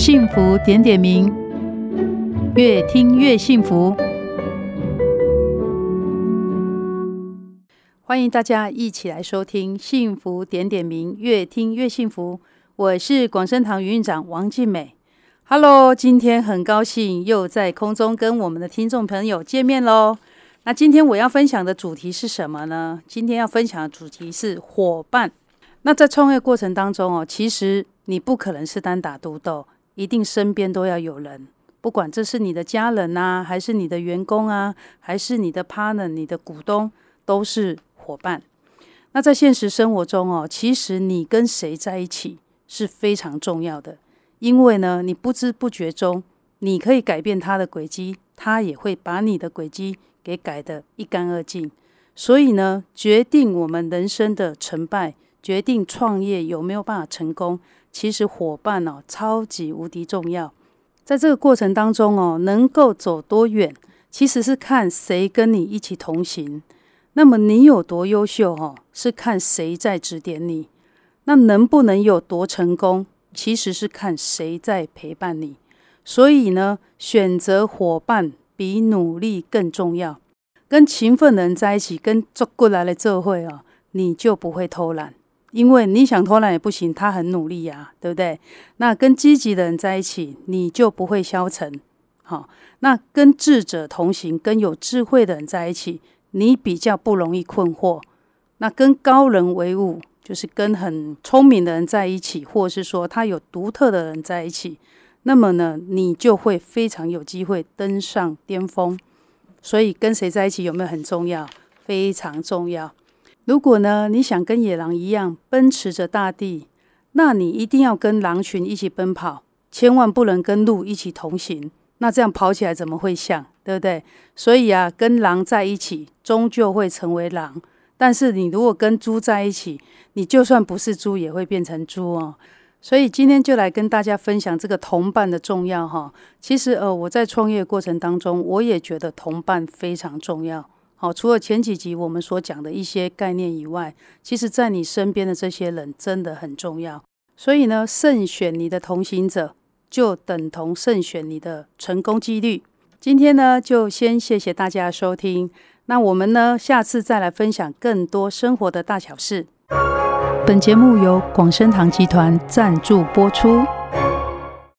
幸福点点名，越听越幸福。欢迎大家一起来收听《幸福点点名》，越听越幸福。我是广生堂营运长王静美。Hello，今天很高兴又在空中跟我们的听众朋友见面喽。那今天我要分享的主题是什么呢？今天要分享的主题是伙伴。那在创业过程当中哦，其实你不可能是单打独斗，一定身边都要有人，不管这是你的家人啊，还是你的员工啊，还是你的 partner、你的股东，都是。伙伴，那在现实生活中哦，其实你跟谁在一起是非常重要的，因为呢，你不知不觉中，你可以改变他的轨迹，他也会把你的轨迹给改得一干二净。所以呢，决定我们人生的成败，决定创业有没有办法成功，其实伙伴哦，超级无敌重要。在这个过程当中哦，能够走多远，其实是看谁跟你一起同行。那么你有多优秀哦，是看谁在指点你；那能不能有多成功，其实是看谁在陪伴你。所以呢，选择伙伴比努力更重要。跟勤奋的人在一起，跟做过来的社会哦，你就不会偷懒，因为你想偷懒也不行，他很努力呀，对不对？那跟积极的人在一起，你就不会消沉。好，那跟智者同行，跟有智慧的人在一起。你比较不容易困惑，那跟高人为伍，就是跟很聪明的人在一起，或是说他有独特的人在一起，那么呢，你就会非常有机会登上巅峰。所以跟谁在一起有没有很重要？非常重要。如果呢，你想跟野狼一样奔驰着大地，那你一定要跟狼群一起奔跑，千万不能跟鹿一起同行。那这样跑起来怎么会像？对不对？所以啊，跟狼在一起，终究会成为狼。但是你如果跟猪在一起，你就算不是猪，也会变成猪哦。所以今天就来跟大家分享这个同伴的重要哈。其实呃，我在创业过程当中，我也觉得同伴非常重要。好，除了前几集我们所讲的一些概念以外，其实在你身边的这些人真的很重要。所以呢，慎选你的同行者，就等同慎选你的成功几率。今天呢，就先谢谢大家收听。那我们呢，下次再来分享更多生活的大小事。本节目由广生堂集团赞助播出。